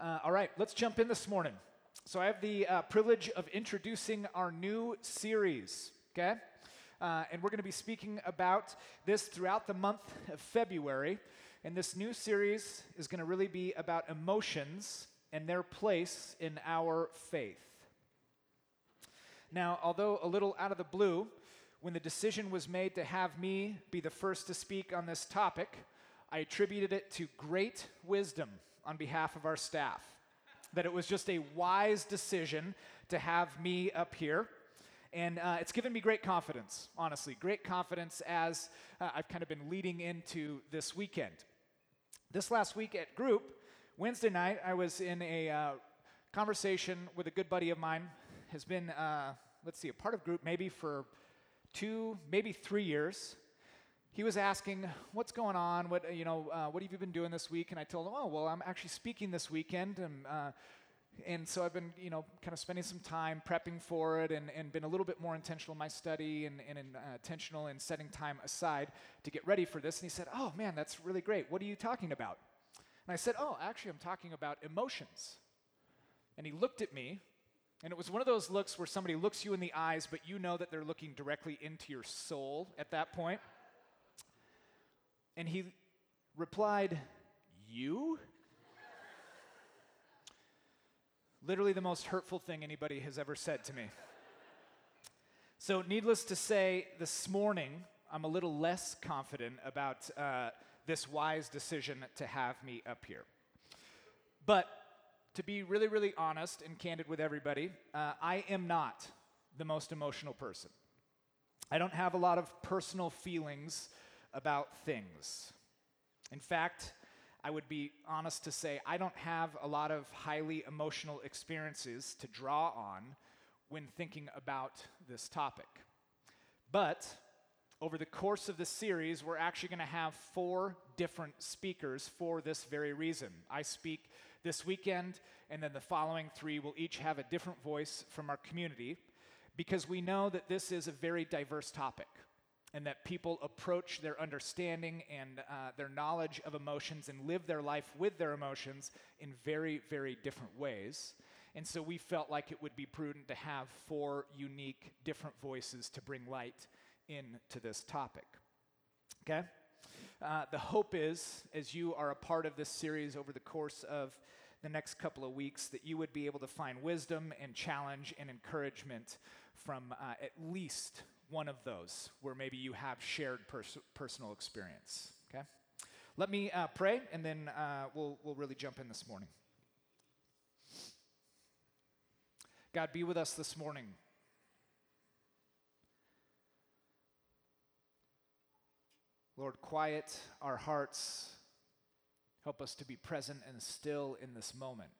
Uh, all right, let's jump in this morning. So, I have the uh, privilege of introducing our new series, okay? Uh, and we're going to be speaking about this throughout the month of February. And this new series is going to really be about emotions and their place in our faith. Now, although a little out of the blue, when the decision was made to have me be the first to speak on this topic, I attributed it to great wisdom on behalf of our staff. That it was just a wise decision to have me up here. And uh, it's given me great confidence, honestly, great confidence as uh, I've kind of been leading into this weekend. This last week at group, Wednesday night, I was in a uh, conversation with a good buddy of mine, has been, uh, let's see, a part of group maybe for two, maybe three years he was asking, "What's going on? What you know? Uh, what have you been doing this week?" And I told him, "Oh, well, I'm actually speaking this weekend." And, uh, and so I've been, you know, kind of spending some time prepping for it, and, and been a little bit more intentional in my study and, and uh, intentional in setting time aside to get ready for this. And he said, "Oh man, that's really great. What are you talking about?" And I said, "Oh, actually, I'm talking about emotions." And he looked at me, and it was one of those looks where somebody looks you in the eyes, but you know that they're looking directly into your soul at that point. And he replied, You? Literally the most hurtful thing anybody has ever said to me. So, needless to say, this morning, I'm a little less confident about uh, this wise decision to have me up here. But to be really, really honest and candid with everybody, uh, I am not the most emotional person. I don't have a lot of personal feelings about things. In fact, I would be honest to say I don't have a lot of highly emotional experiences to draw on when thinking about this topic. But over the course of the series, we're actually going to have four different speakers for this very reason. I speak this weekend, and then the following three will each have a different voice from our community because we know that this is a very diverse topic and that people approach their understanding and uh, their knowledge of emotions and live their life with their emotions in very, very different ways. And so we felt like it would be prudent to have four unique, different voices to bring light into this topic. Okay? Uh, the hope is, as you are a part of this series over the course of the next couple of weeks, that you would be able to find wisdom and challenge and encouragement from uh, at least one of those where maybe you have shared pers- personal experience. Okay? Let me uh, pray, and then uh, we'll, we'll really jump in this morning. God, be with us this morning. Lord, quiet our hearts. Help us to be present and still in this moment.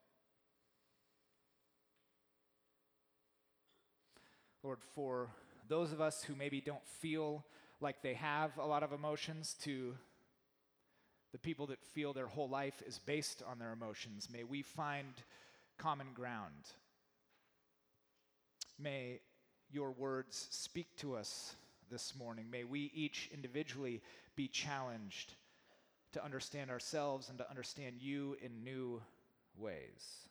Lord, for those of us who maybe don't feel like they have a lot of emotions to the people that feel their whole life is based on their emotions. May we find common ground. May your words speak to us this morning. May we each individually be challenged to understand ourselves and to understand you in new ways.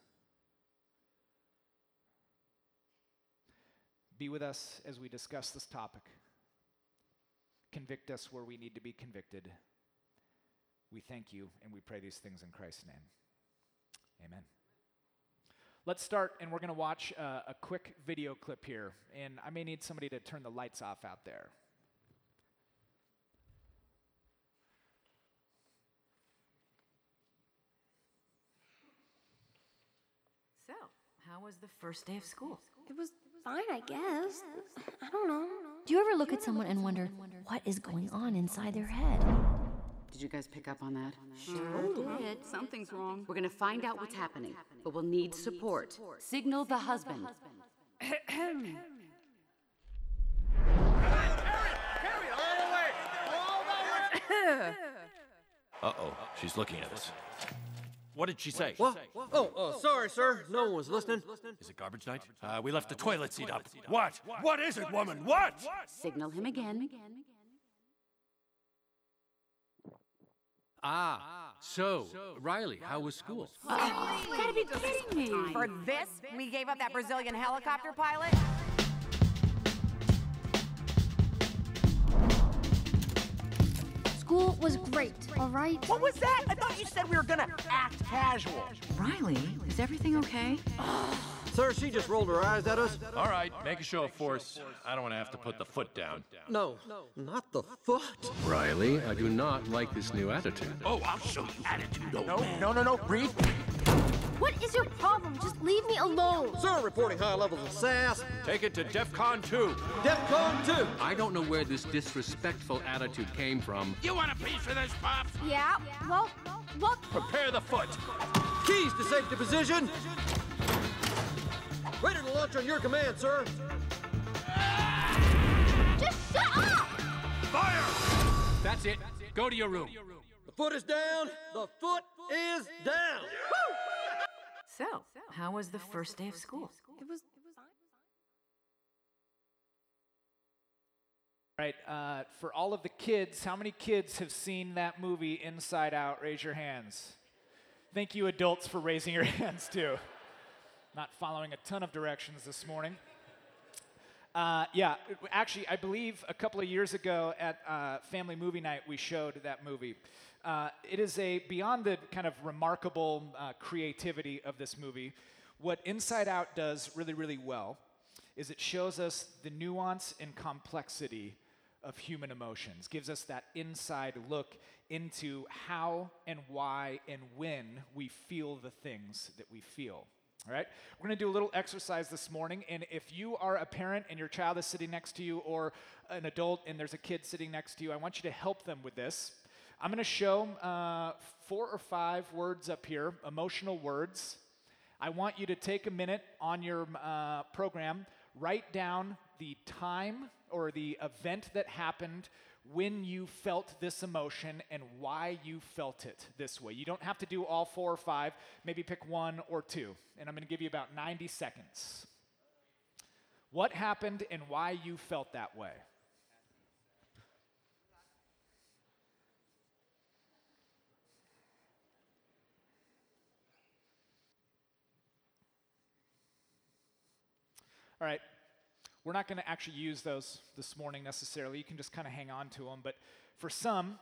Be with us as we discuss this topic. Convict us where we need to be convicted. We thank you and we pray these things in Christ's name. Amen. Let's start, and we're going to watch uh, a quick video clip here. And I may need somebody to turn the lights off out there. So, how was the first day of school? It was fine, I guess. I don't know. Do you ever look at someone and wonder what is going on inside their head? Did you guys pick up on that? Sure did. Something's wrong. We're gonna find out what's happening, but we'll need support. Signal the husband. Uh oh, she's looking at us. What did she say? What? Oh, uh, sorry, sir. No one was listening. Is it garbage night? Uh, we left the toilet seat up. What? What is it, woman? What? Signal him again. Ah, so, Riley, how was school? You gotta be kidding me. For this, we gave up that Brazilian helicopter pilot? School was great, all right? What was that? I thought you said we were gonna act casual. Riley, is everything okay? Sir, she just rolled her eyes at us. All right, make a show of force. I don't want to have to put the foot down. No, not the foot. Riley, I do not like this new attitude. Oh, I'll show you attitude, old No, man. no, no, no, breathe. What is your problem? Just leave me alone. Sir, reporting high levels of sass. Take it to DEFCON 2. DEFCON 2. I don't know where this disrespectful attitude came from. You want a piece of this, Pops? Yeah, well, look. Prepare the foot. Keys to safety position. Ready to launch on your command, sir. Just shut up! Fire! That's it. Go to your room. The foot is down. The foot is down. So, how was the first day of school? It was. Right, uh, for all of the kids, how many kids have seen that movie Inside Out? Raise your hands. Thank you, adults, for raising your hands too. Not following a ton of directions this morning. Uh, yeah, actually, I believe a couple of years ago at uh, Family Movie Night, we showed that movie. Uh, it is a beyond the kind of remarkable uh, creativity of this movie. What Inside Out does really, really well is it shows us the nuance and complexity of human emotions, gives us that inside look into how and why and when we feel the things that we feel. All right? We're going to do a little exercise this morning. And if you are a parent and your child is sitting next to you, or an adult and there's a kid sitting next to you, I want you to help them with this. I'm going to show uh, four or five words up here, emotional words. I want you to take a minute on your uh, program, write down the time or the event that happened when you felt this emotion and why you felt it this way. You don't have to do all four or five, maybe pick one or two. And I'm going to give you about 90 seconds. What happened and why you felt that way? All right. We're not going to actually use those this morning necessarily. You can just kind of hang on to them. But for some,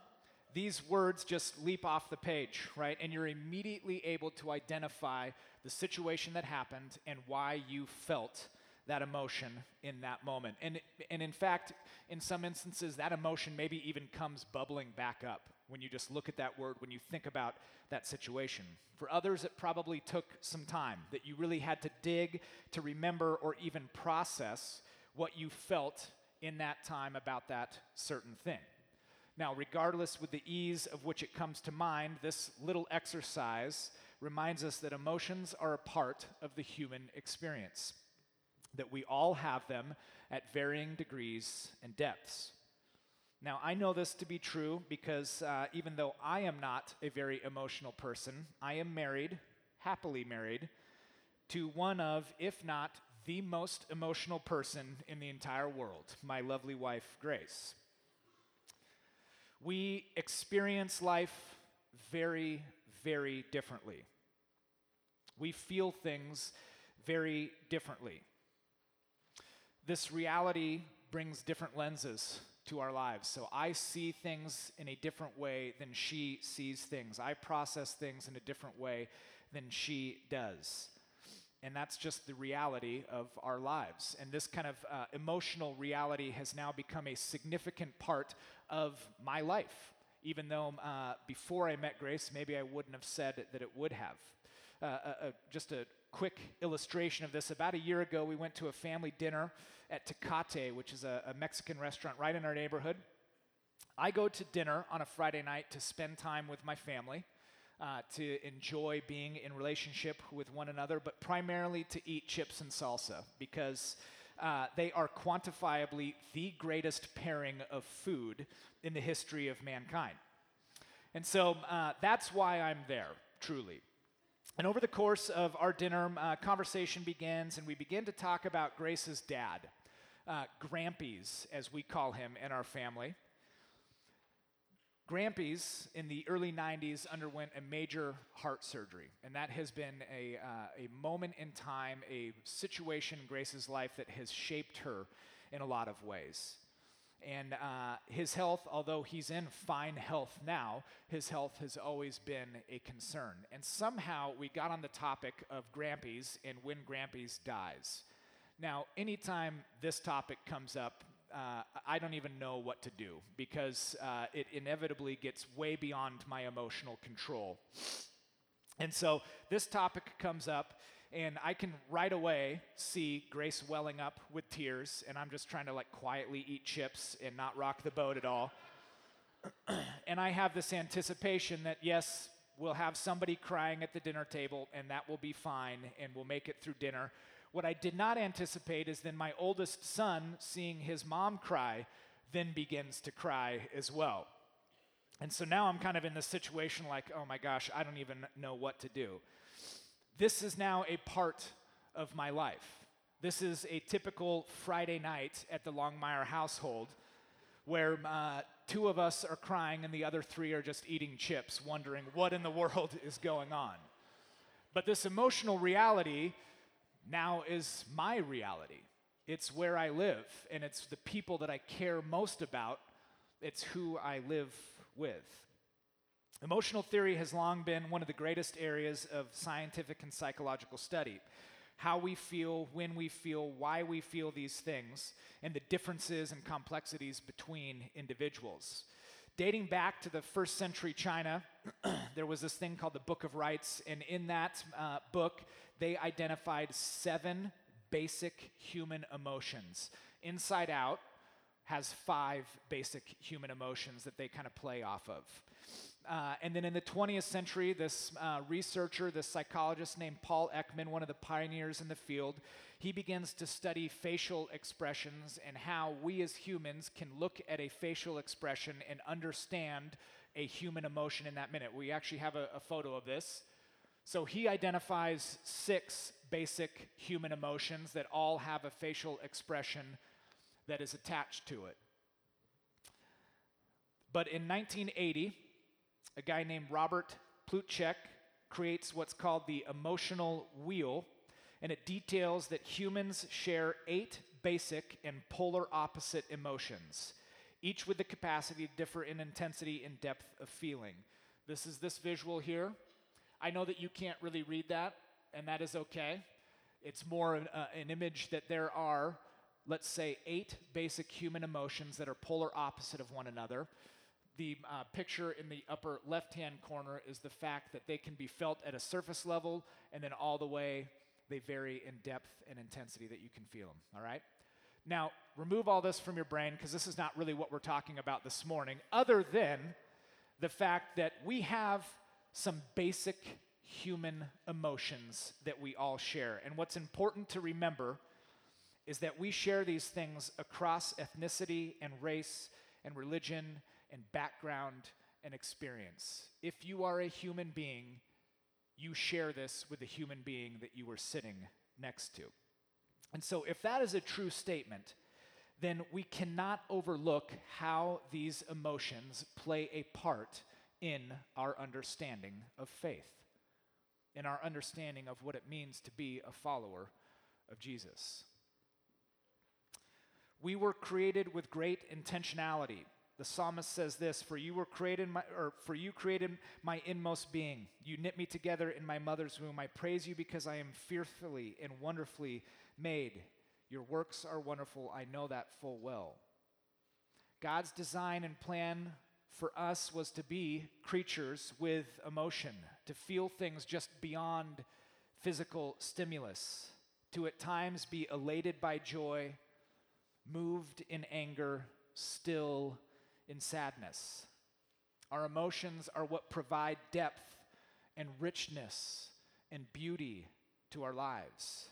these words just leap off the page, right? And you're immediately able to identify the situation that happened and why you felt that emotion in that moment. And, and in fact, in some instances, that emotion maybe even comes bubbling back up when you just look at that word, when you think about that situation. For others, it probably took some time that you really had to dig to remember or even process what you felt in that time about that certain thing. Now, regardless with the ease of which it comes to mind, this little exercise reminds us that emotions are a part of the human experience, that we all have them at varying degrees and depths. Now, I know this to be true because uh, even though I am not a very emotional person, I am married, happily married, to one of, if not the most emotional person in the entire world, my lovely wife, Grace. We experience life very, very differently. We feel things very differently. This reality brings different lenses to our lives. So I see things in a different way than she sees things. I process things in a different way than she does. And that's just the reality of our lives. And this kind of uh, emotional reality has now become a significant part of my life, even though uh, before I met Grace, maybe I wouldn't have said that it would have. Uh, uh, uh, just a quick illustration of this. About a year ago, we went to a family dinner at Tecate, which is a, a Mexican restaurant right in our neighborhood. I go to dinner on a Friday night to spend time with my family, uh, to enjoy being in relationship with one another, but primarily to eat chips and salsa because uh, they are quantifiably the greatest pairing of food in the history of mankind. And so uh, that's why I'm there, truly. And over the course of our dinner, uh, conversation begins, and we begin to talk about Grace's dad, uh, Grampy's, as we call him in our family. Grampy's in the early 90s underwent a major heart surgery, and that has been a, uh, a moment in time, a situation in Grace's life that has shaped her in a lot of ways. And uh, his health, although he's in fine health now, his health has always been a concern. And somehow we got on the topic of Grampy's and when Grampy's dies. Now, anytime this topic comes up, uh, I don't even know what to do because uh, it inevitably gets way beyond my emotional control. And so this topic comes up, and I can right away see Grace welling up with tears, and I'm just trying to like quietly eat chips and not rock the boat at all. and I have this anticipation that yes, we'll have somebody crying at the dinner table, and that will be fine, and we'll make it through dinner. What I did not anticipate is then my oldest son, seeing his mom cry, then begins to cry as well. And so now I'm kind of in this situation like, oh my gosh, I don't even know what to do. This is now a part of my life. This is a typical Friday night at the Longmire household where uh, two of us are crying and the other three are just eating chips, wondering what in the world is going on. But this emotional reality now is my reality. It's where I live, and it's the people that I care most about. It's who I live with. Emotional theory has long been one of the greatest areas of scientific and psychological study. How we feel, when we feel, why we feel these things, and the differences and complexities between individuals. Dating back to the first century China, there was this thing called the Book of Rites, and in that uh, book, they identified seven basic human emotions. Inside Out has five basic human emotions that they kind of play off of. Uh, and then in the 20th century, this uh, researcher, this psychologist named Paul Ekman, one of the pioneers in the field, he begins to study facial expressions and how we as humans can look at a facial expression and understand a human emotion in that minute. We actually have a, a photo of this. So he identifies six basic human emotions that all have a facial expression that is attached to it. But in 1980, a guy named Robert Plutchik creates what's called the emotional wheel, and it details that humans share eight basic and polar opposite emotions, each with the capacity to differ in intensity and depth of feeling. This is this visual here. I know that you can't really read that, and that is okay. It's more an, uh, an image that there are, let's say, eight basic human emotions that are polar opposite of one another. The uh, picture in the upper left hand corner is the fact that they can be felt at a surface level, and then all the way they vary in depth and intensity that you can feel them, all right? Now, remove all this from your brain because this is not really what we're talking about this morning, other than the fact that we have some basic human emotions that we all share. And what's important to remember is that we share these things across ethnicity and race and religion and background and experience. If you are a human being, you share this with the human being that you are sitting next to. And so, if that is a true statement, then we cannot overlook how these emotions play a part in our understanding of faith, in our understanding of what it means to be a follower of Jesus. We were created with great intentionality. The psalmist says this, for you were created my, or for you created my inmost being. You knit me together in my mother's womb. I praise you because I am fearfully and wonderfully made. Your works are wonderful. I know that full well. God's design and plan for us was to be creatures with emotion, to feel things just beyond physical stimulus, to at times be elated by joy, moved in anger, still in sadness. Our emotions are what provide depth and richness and beauty to our lives.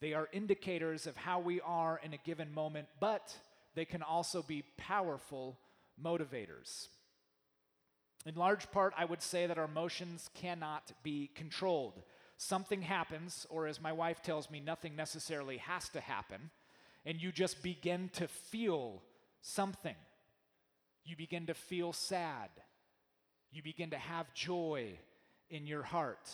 They are indicators of how we are in a given moment, but they can also be powerful motivators. In large part, I would say that our emotions cannot be controlled. Something happens, or as my wife tells me, nothing necessarily has to happen, and you just begin to feel something. You begin to feel sad. You begin to have joy in your heart.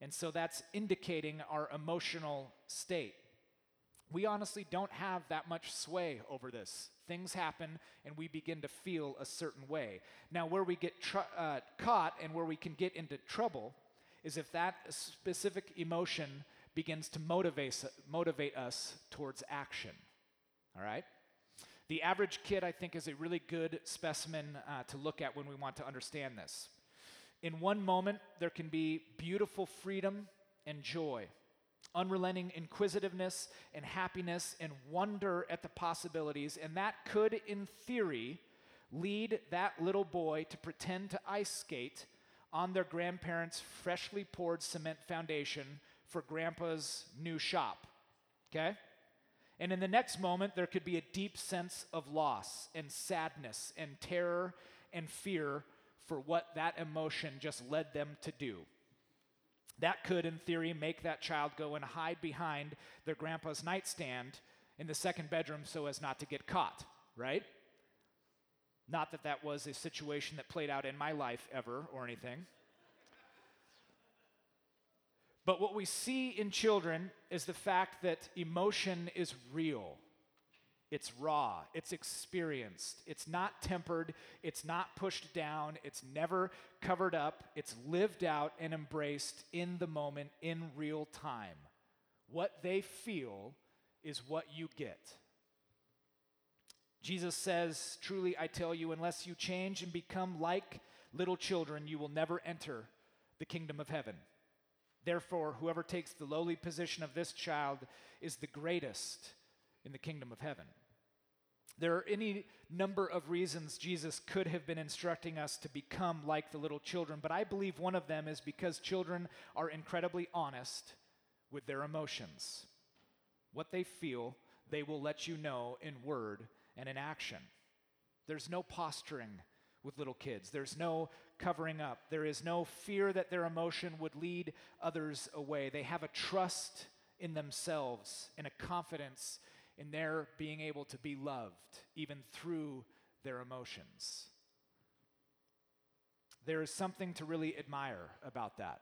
And so that's indicating our emotional state. We honestly don't have that much sway over this. Things happen and we begin to feel a certain way. Now, where we get tr- uh, caught and where we can get into trouble is if that specific emotion begins to motivate, motivate us towards action. All right? The average kid, I think, is a really good specimen uh, to look at when we want to understand this. In one moment, there can be beautiful freedom and joy, unrelenting inquisitiveness and happiness and wonder at the possibilities, and that could, in theory, lead that little boy to pretend to ice skate on their grandparents' freshly poured cement foundation for grandpa's new shop. Okay? And in the next moment, there could be a deep sense of loss and sadness and terror and fear for what that emotion just led them to do. That could, in theory, make that child go and hide behind their grandpa's nightstand in the second bedroom so as not to get caught, right? Not that that was a situation that played out in my life ever or anything. But what we see in children is the fact that emotion is real. It's raw, it's experienced, it's not tempered, it's not pushed down, it's never covered up, it's lived out and embraced in the moment in real time. What they feel is what you get. Jesus says, Truly I tell you, unless you change and become like little children, you will never enter the kingdom of heaven. Therefore, whoever takes the lowly position of this child is the greatest in the kingdom of heaven. There are any number of reasons Jesus could have been instructing us to become like the little children, but I believe one of them is because children are incredibly honest with their emotions. What they feel, they will let you know in word and in action. There's no posturing with little kids. There's no covering up. There is no fear that their emotion would lead others away. They have a trust in themselves and a confidence in their being able to be loved, even through their emotions. There is something to really admire about that.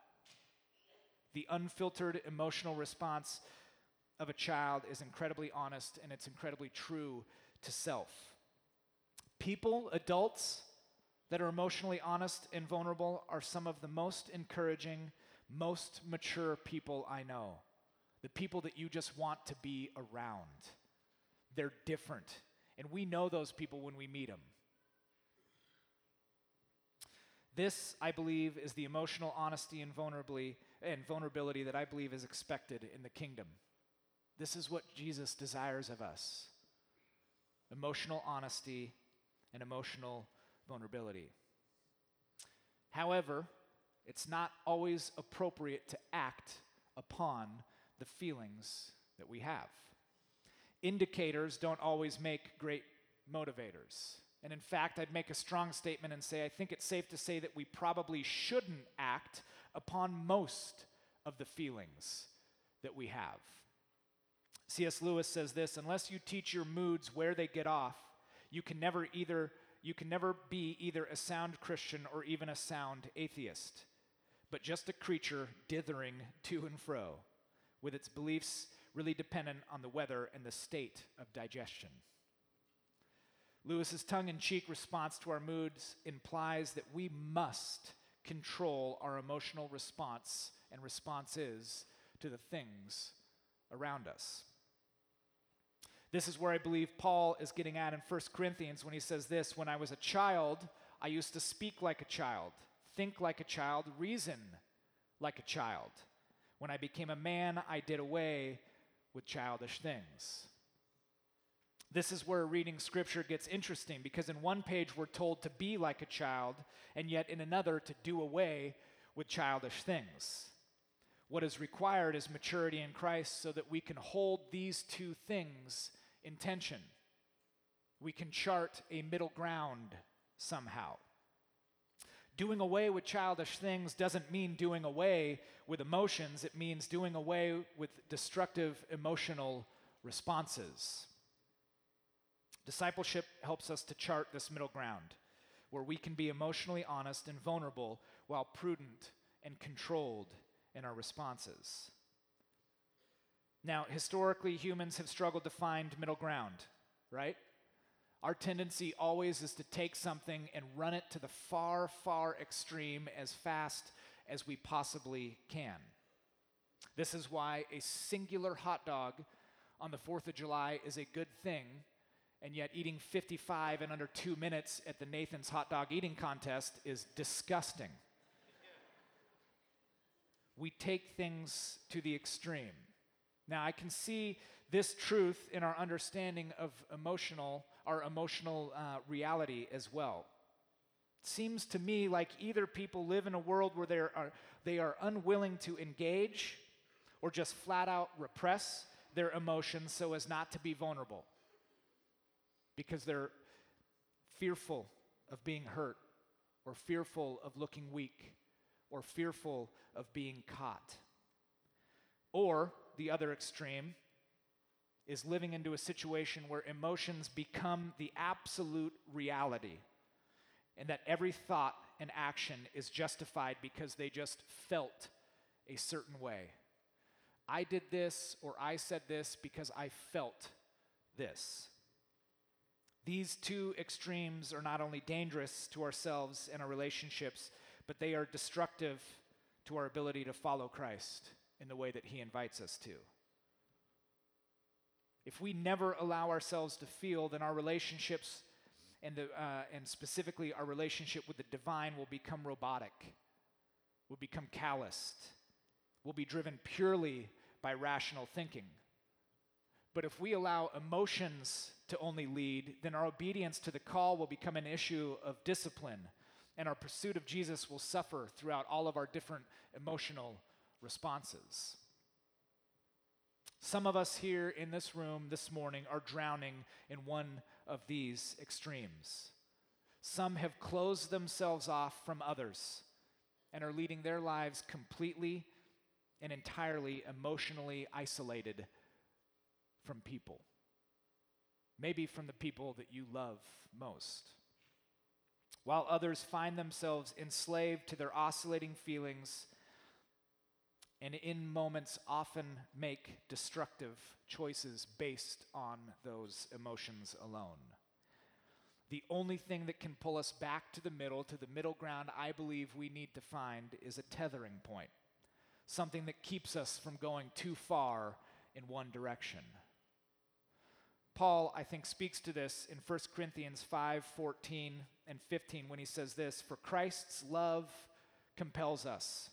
The unfiltered emotional response of a child is incredibly honest and it's incredibly true to self. People, adults, that are emotionally honest and vulnerable are some of the most encouraging, most mature people I know. The people that you just want to be around. They're different. And we know those people when we meet them. This, I believe, is the emotional honesty and vulnerability, and vulnerability that I believe is expected in the kingdom. This is what Jesus desires of us emotional honesty and emotional vulnerability. However, it's not always appropriate to act upon the feelings that we have. Indicators don't always make great motivators. And in fact, I'd make a strong statement and say I think it's safe to say that we probably shouldn't act upon most of the feelings that we have. C.S. Lewis says this unless you teach your moods where they get off, you can never either you can never be either a sound Christian or even a sound atheist, but just a creature dithering to and fro, with its beliefs really dependent on the weather and the state of digestion. Lewis's tongue in cheek response to our moods implies that we must control our emotional response and responses to the things around us. This is where I believe Paul is getting at in 1 Corinthians when he says this When I was a child, I used to speak like a child, think like a child, reason like a child. When I became a man, I did away with childish things. This is where reading scripture gets interesting because in one page we're told to be like a child, and yet in another to do away with childish things. What is required is maturity in Christ so that we can hold these two things in tension. We can chart a middle ground somehow. Doing away with childish things doesn't mean doing away with emotions, it means doing away with destructive emotional responses. Discipleship helps us to chart this middle ground where we can be emotionally honest and vulnerable while prudent and controlled in our responses. Now, historically, humans have struggled to find middle ground, right? Our tendency always is to take something and run it to the far, far extreme as fast as we possibly can. This is why a singular hot dog on the 4th of July is a good thing, and yet eating 55 in under two minutes at the Nathan's hot dog eating contest is disgusting. We take things to the extreme. Now, I can see this truth in our understanding of emotional, our emotional uh, reality as well. It seems to me like either people live in a world where they are, they are unwilling to engage or just flat out repress their emotions so as not to be vulnerable because they're fearful of being hurt or fearful of looking weak or fearful of being caught. Or the other extreme is living into a situation where emotions become the absolute reality and that every thought and action is justified because they just felt a certain way. I did this or I said this because I felt this. These two extremes are not only dangerous to ourselves and our relationships, but they are destructive to our ability to follow Christ in the way that He invites us to. If we never allow ourselves to feel, then our relationships and, the, uh, and specifically our relationship with the divine will become robotic, will become calloused, will be driven purely by rational thinking. But if we allow emotions to only lead, then our obedience to the call will become an issue of discipline, and our pursuit of Jesus will suffer throughout all of our different emotional responses. Some of us here in this room this morning are drowning in one of these extremes. Some have closed themselves off from others and are leading their lives completely and entirely emotionally isolated from people. Maybe from the people that you love most. While others find themselves enslaved to their oscillating feelings and in moments often make destructive choices based on those emotions alone. The only thing that can pull us back to the middle, to the middle ground, I believe we need to find is a tethering point, something that keeps us from going too far in one direction. Paul, I think, speaks to this in 1 Corinthians 5 14 and 15 when he says this For Christ's love compels us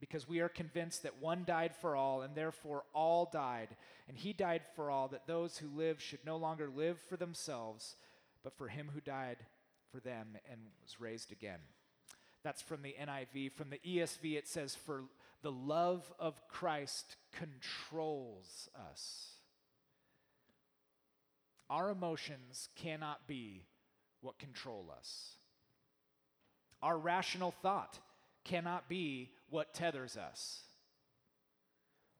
because we are convinced that one died for all, and therefore all died. And he died for all, that those who live should no longer live for themselves, but for him who died for them and was raised again. That's from the NIV. From the ESV, it says, For the love of Christ controls us. Our emotions cannot be what control us. Our rational thought cannot be what tethers us.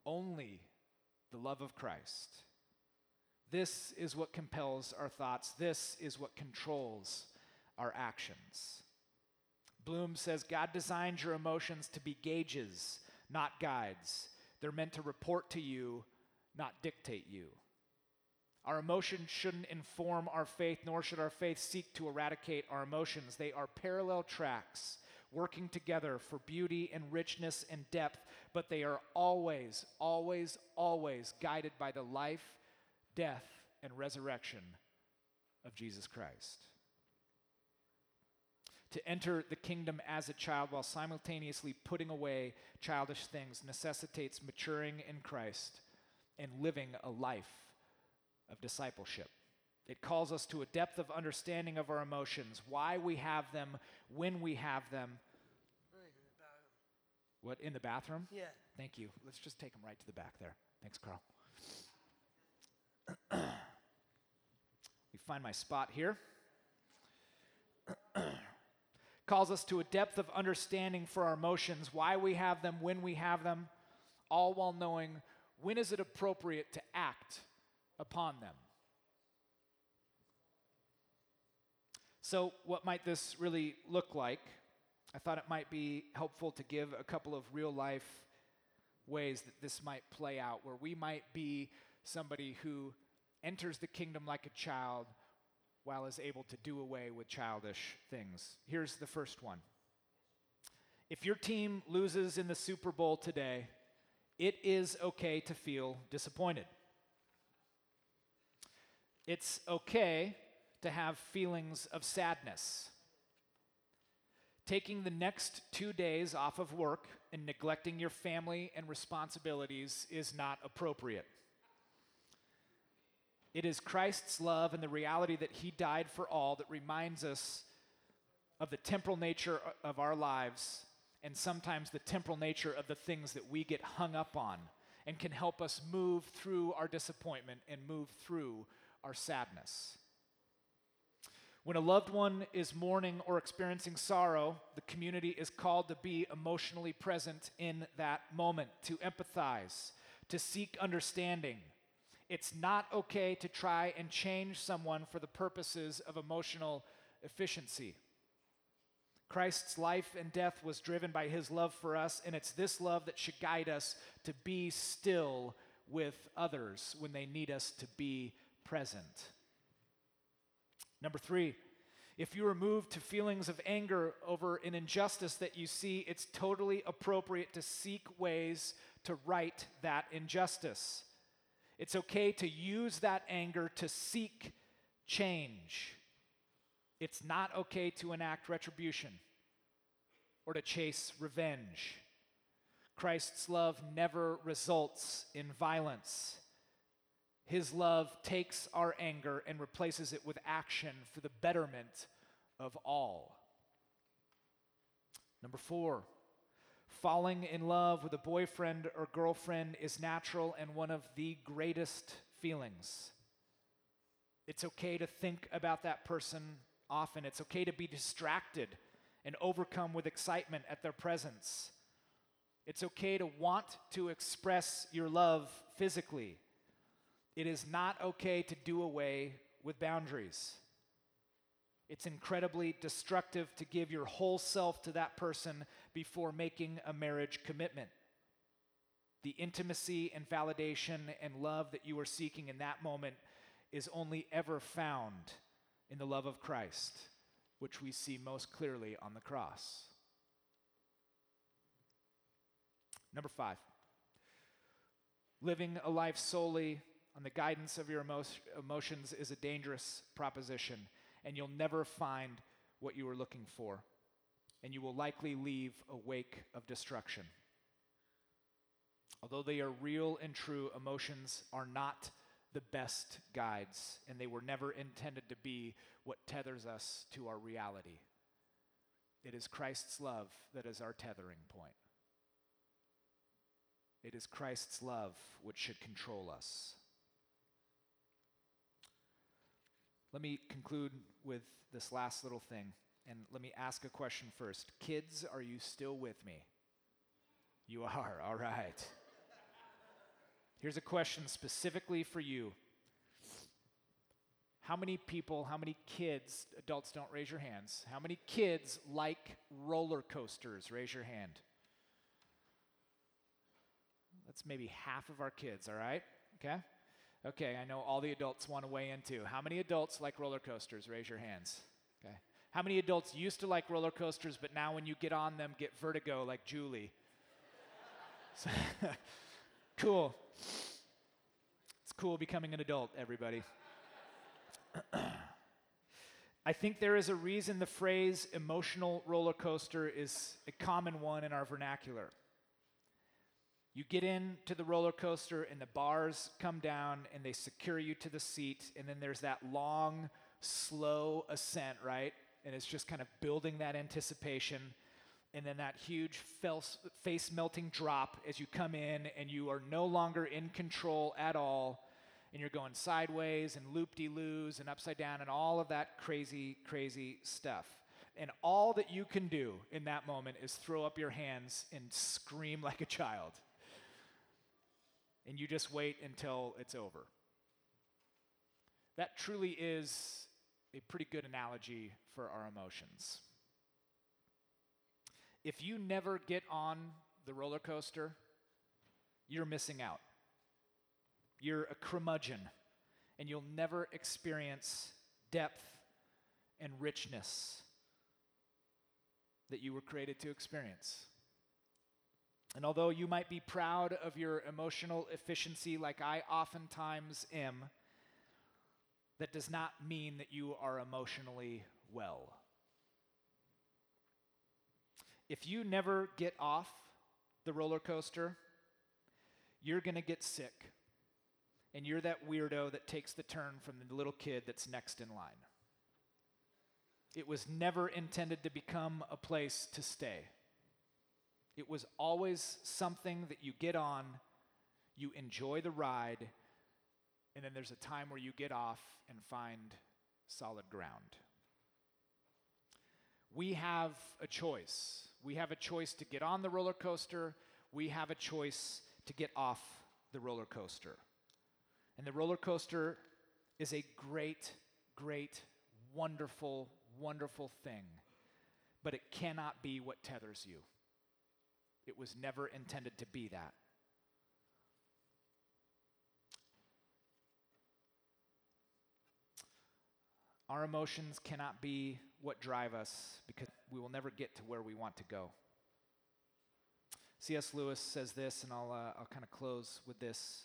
Only the love of Christ. This is what compels our thoughts. This is what controls our actions. Bloom says God designed your emotions to be gauges, not guides. They're meant to report to you, not dictate you. Our emotions shouldn't inform our faith, nor should our faith seek to eradicate our emotions. They are parallel tracks working together for beauty and richness and depth, but they are always, always, always guided by the life, death, and resurrection of Jesus Christ. To enter the kingdom as a child while simultaneously putting away childish things necessitates maturing in Christ and living a life of discipleship. It calls us to a depth of understanding of our emotions, why we have them, when we have them. What, in the bathroom? Yeah. Thank you. Let's just take them right to the back there. Thanks, Carl. Let me find my spot here. calls us to a depth of understanding for our emotions, why we have them, when we have them, all while knowing when is it appropriate to act upon them. So, what might this really look like? I thought it might be helpful to give a couple of real life ways that this might play out, where we might be somebody who enters the kingdom like a child while is able to do away with childish things. Here's the first one. If your team loses in the Super Bowl today, it is okay to feel disappointed. It's okay to have feelings of sadness. Taking the next two days off of work and neglecting your family and responsibilities is not appropriate. It is Christ's love and the reality that He died for all that reminds us of the temporal nature of our lives and sometimes the temporal nature of the things that we get hung up on and can help us move through our disappointment and move through our sadness. When a loved one is mourning or experiencing sorrow, the community is called to be emotionally present in that moment, to empathize, to seek understanding. It's not okay to try and change someone for the purposes of emotional efficiency. Christ's life and death was driven by his love for us, and it's this love that should guide us to be still with others when they need us to be present. Number three, if you are moved to feelings of anger over an injustice that you see, it's totally appropriate to seek ways to right that injustice. It's okay to use that anger to seek change. It's not okay to enact retribution or to chase revenge. Christ's love never results in violence. His love takes our anger and replaces it with action for the betterment of all. Number four, falling in love with a boyfriend or girlfriend is natural and one of the greatest feelings. It's okay to think about that person often. It's okay to be distracted and overcome with excitement at their presence. It's okay to want to express your love physically. It is not okay to do away with boundaries. It's incredibly destructive to give your whole self to that person before making a marriage commitment. The intimacy and validation and love that you are seeking in that moment is only ever found in the love of Christ, which we see most clearly on the cross. Number five, living a life solely on the guidance of your emo- emotions is a dangerous proposition, and you'll never find what you are looking for, and you will likely leave a wake of destruction. Although they are real and true, emotions are not the best guides, and they were never intended to be what tethers us to our reality. It is Christ's love that is our tethering point. It is Christ's love which should control us. Let me conclude with this last little thing, and let me ask a question first. Kids, are you still with me? You are, all right. Here's a question specifically for you. How many people, how many kids, adults don't raise your hands, how many kids like roller coasters? Raise your hand. That's maybe half of our kids, all right? Okay? Okay, I know all the adults want to weigh in too. How many adults like roller coasters? Raise your hands. Okay. How many adults used to like roller coasters, but now when you get on them, get vertigo like Julie? cool. It's cool becoming an adult, everybody. I think there is a reason the phrase emotional roller coaster is a common one in our vernacular. You get into the roller coaster, and the bars come down, and they secure you to the seat, and then there's that long, slow ascent, right? And it's just kind of building that anticipation. And then that huge face melting drop as you come in, and you are no longer in control at all. And you're going sideways and loop de loos and upside down and all of that crazy, crazy stuff. And all that you can do in that moment is throw up your hands and scream like a child and you just wait until it's over. That truly is a pretty good analogy for our emotions. If you never get on the roller coaster, you're missing out. You're a curmudgeon, and you'll never experience depth and richness that you were created to experience. And although you might be proud of your emotional efficiency, like I oftentimes am, that does not mean that you are emotionally well. If you never get off the roller coaster, you're going to get sick. And you're that weirdo that takes the turn from the little kid that's next in line. It was never intended to become a place to stay. It was always something that you get on, you enjoy the ride, and then there's a time where you get off and find solid ground. We have a choice. We have a choice to get on the roller coaster, we have a choice to get off the roller coaster. And the roller coaster is a great, great, wonderful, wonderful thing, but it cannot be what tethers you. It was never intended to be that. Our emotions cannot be what drive us because we will never get to where we want to go. C.S. Lewis says this, and I'll, uh, I'll kind of close with this.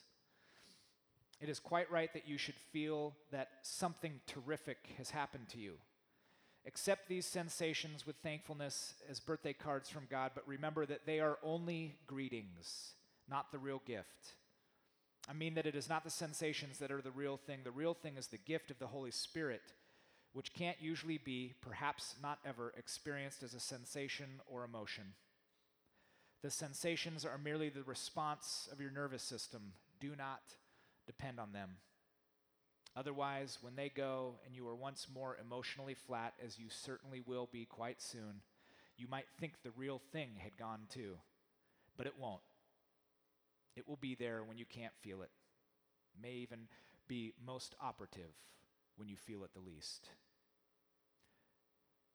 It is quite right that you should feel that something terrific has happened to you. Accept these sensations with thankfulness as birthday cards from God, but remember that they are only greetings, not the real gift. I mean that it is not the sensations that are the real thing. The real thing is the gift of the Holy Spirit which can't usually be, perhaps not ever, experienced as a sensation or emotion. The sensations are merely the response of your nervous system. Do not depend on them. Otherwise, when they go and you are once more emotionally flat, as you certainly will be quite soon, you might think the real thing had gone too. But it won't. It will be there when you can't feel it. it may even be most operative when you feel it the least.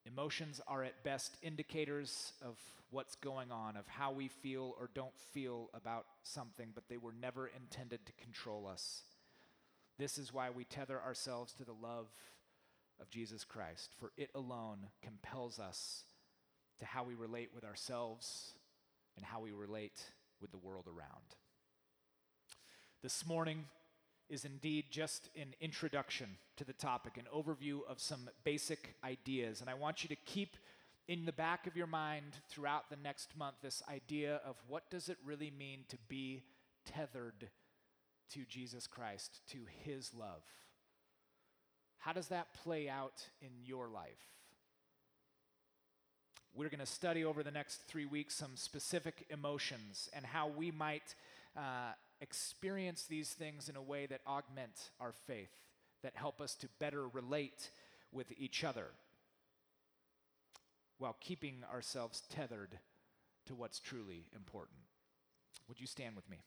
Emotions are at best indicators of what's going on, of how we feel or don't feel about something, but they were never intended to control us. This is why we tether ourselves to the love of Jesus Christ, for it alone compels us to how we relate with ourselves and how we relate with the world around. This morning, is indeed just an introduction to the topic, an overview of some basic ideas. And I want you to keep in the back of your mind throughout the next month this idea of what does it really mean to be tethered to Jesus Christ, to his love. How does that play out in your life? We're going to study over the next three weeks some specific emotions and how we might uh, experience these things in a way that augment our faith, that help us to better relate with each other while keeping ourselves tethered to what's truly important. Would you stand with me?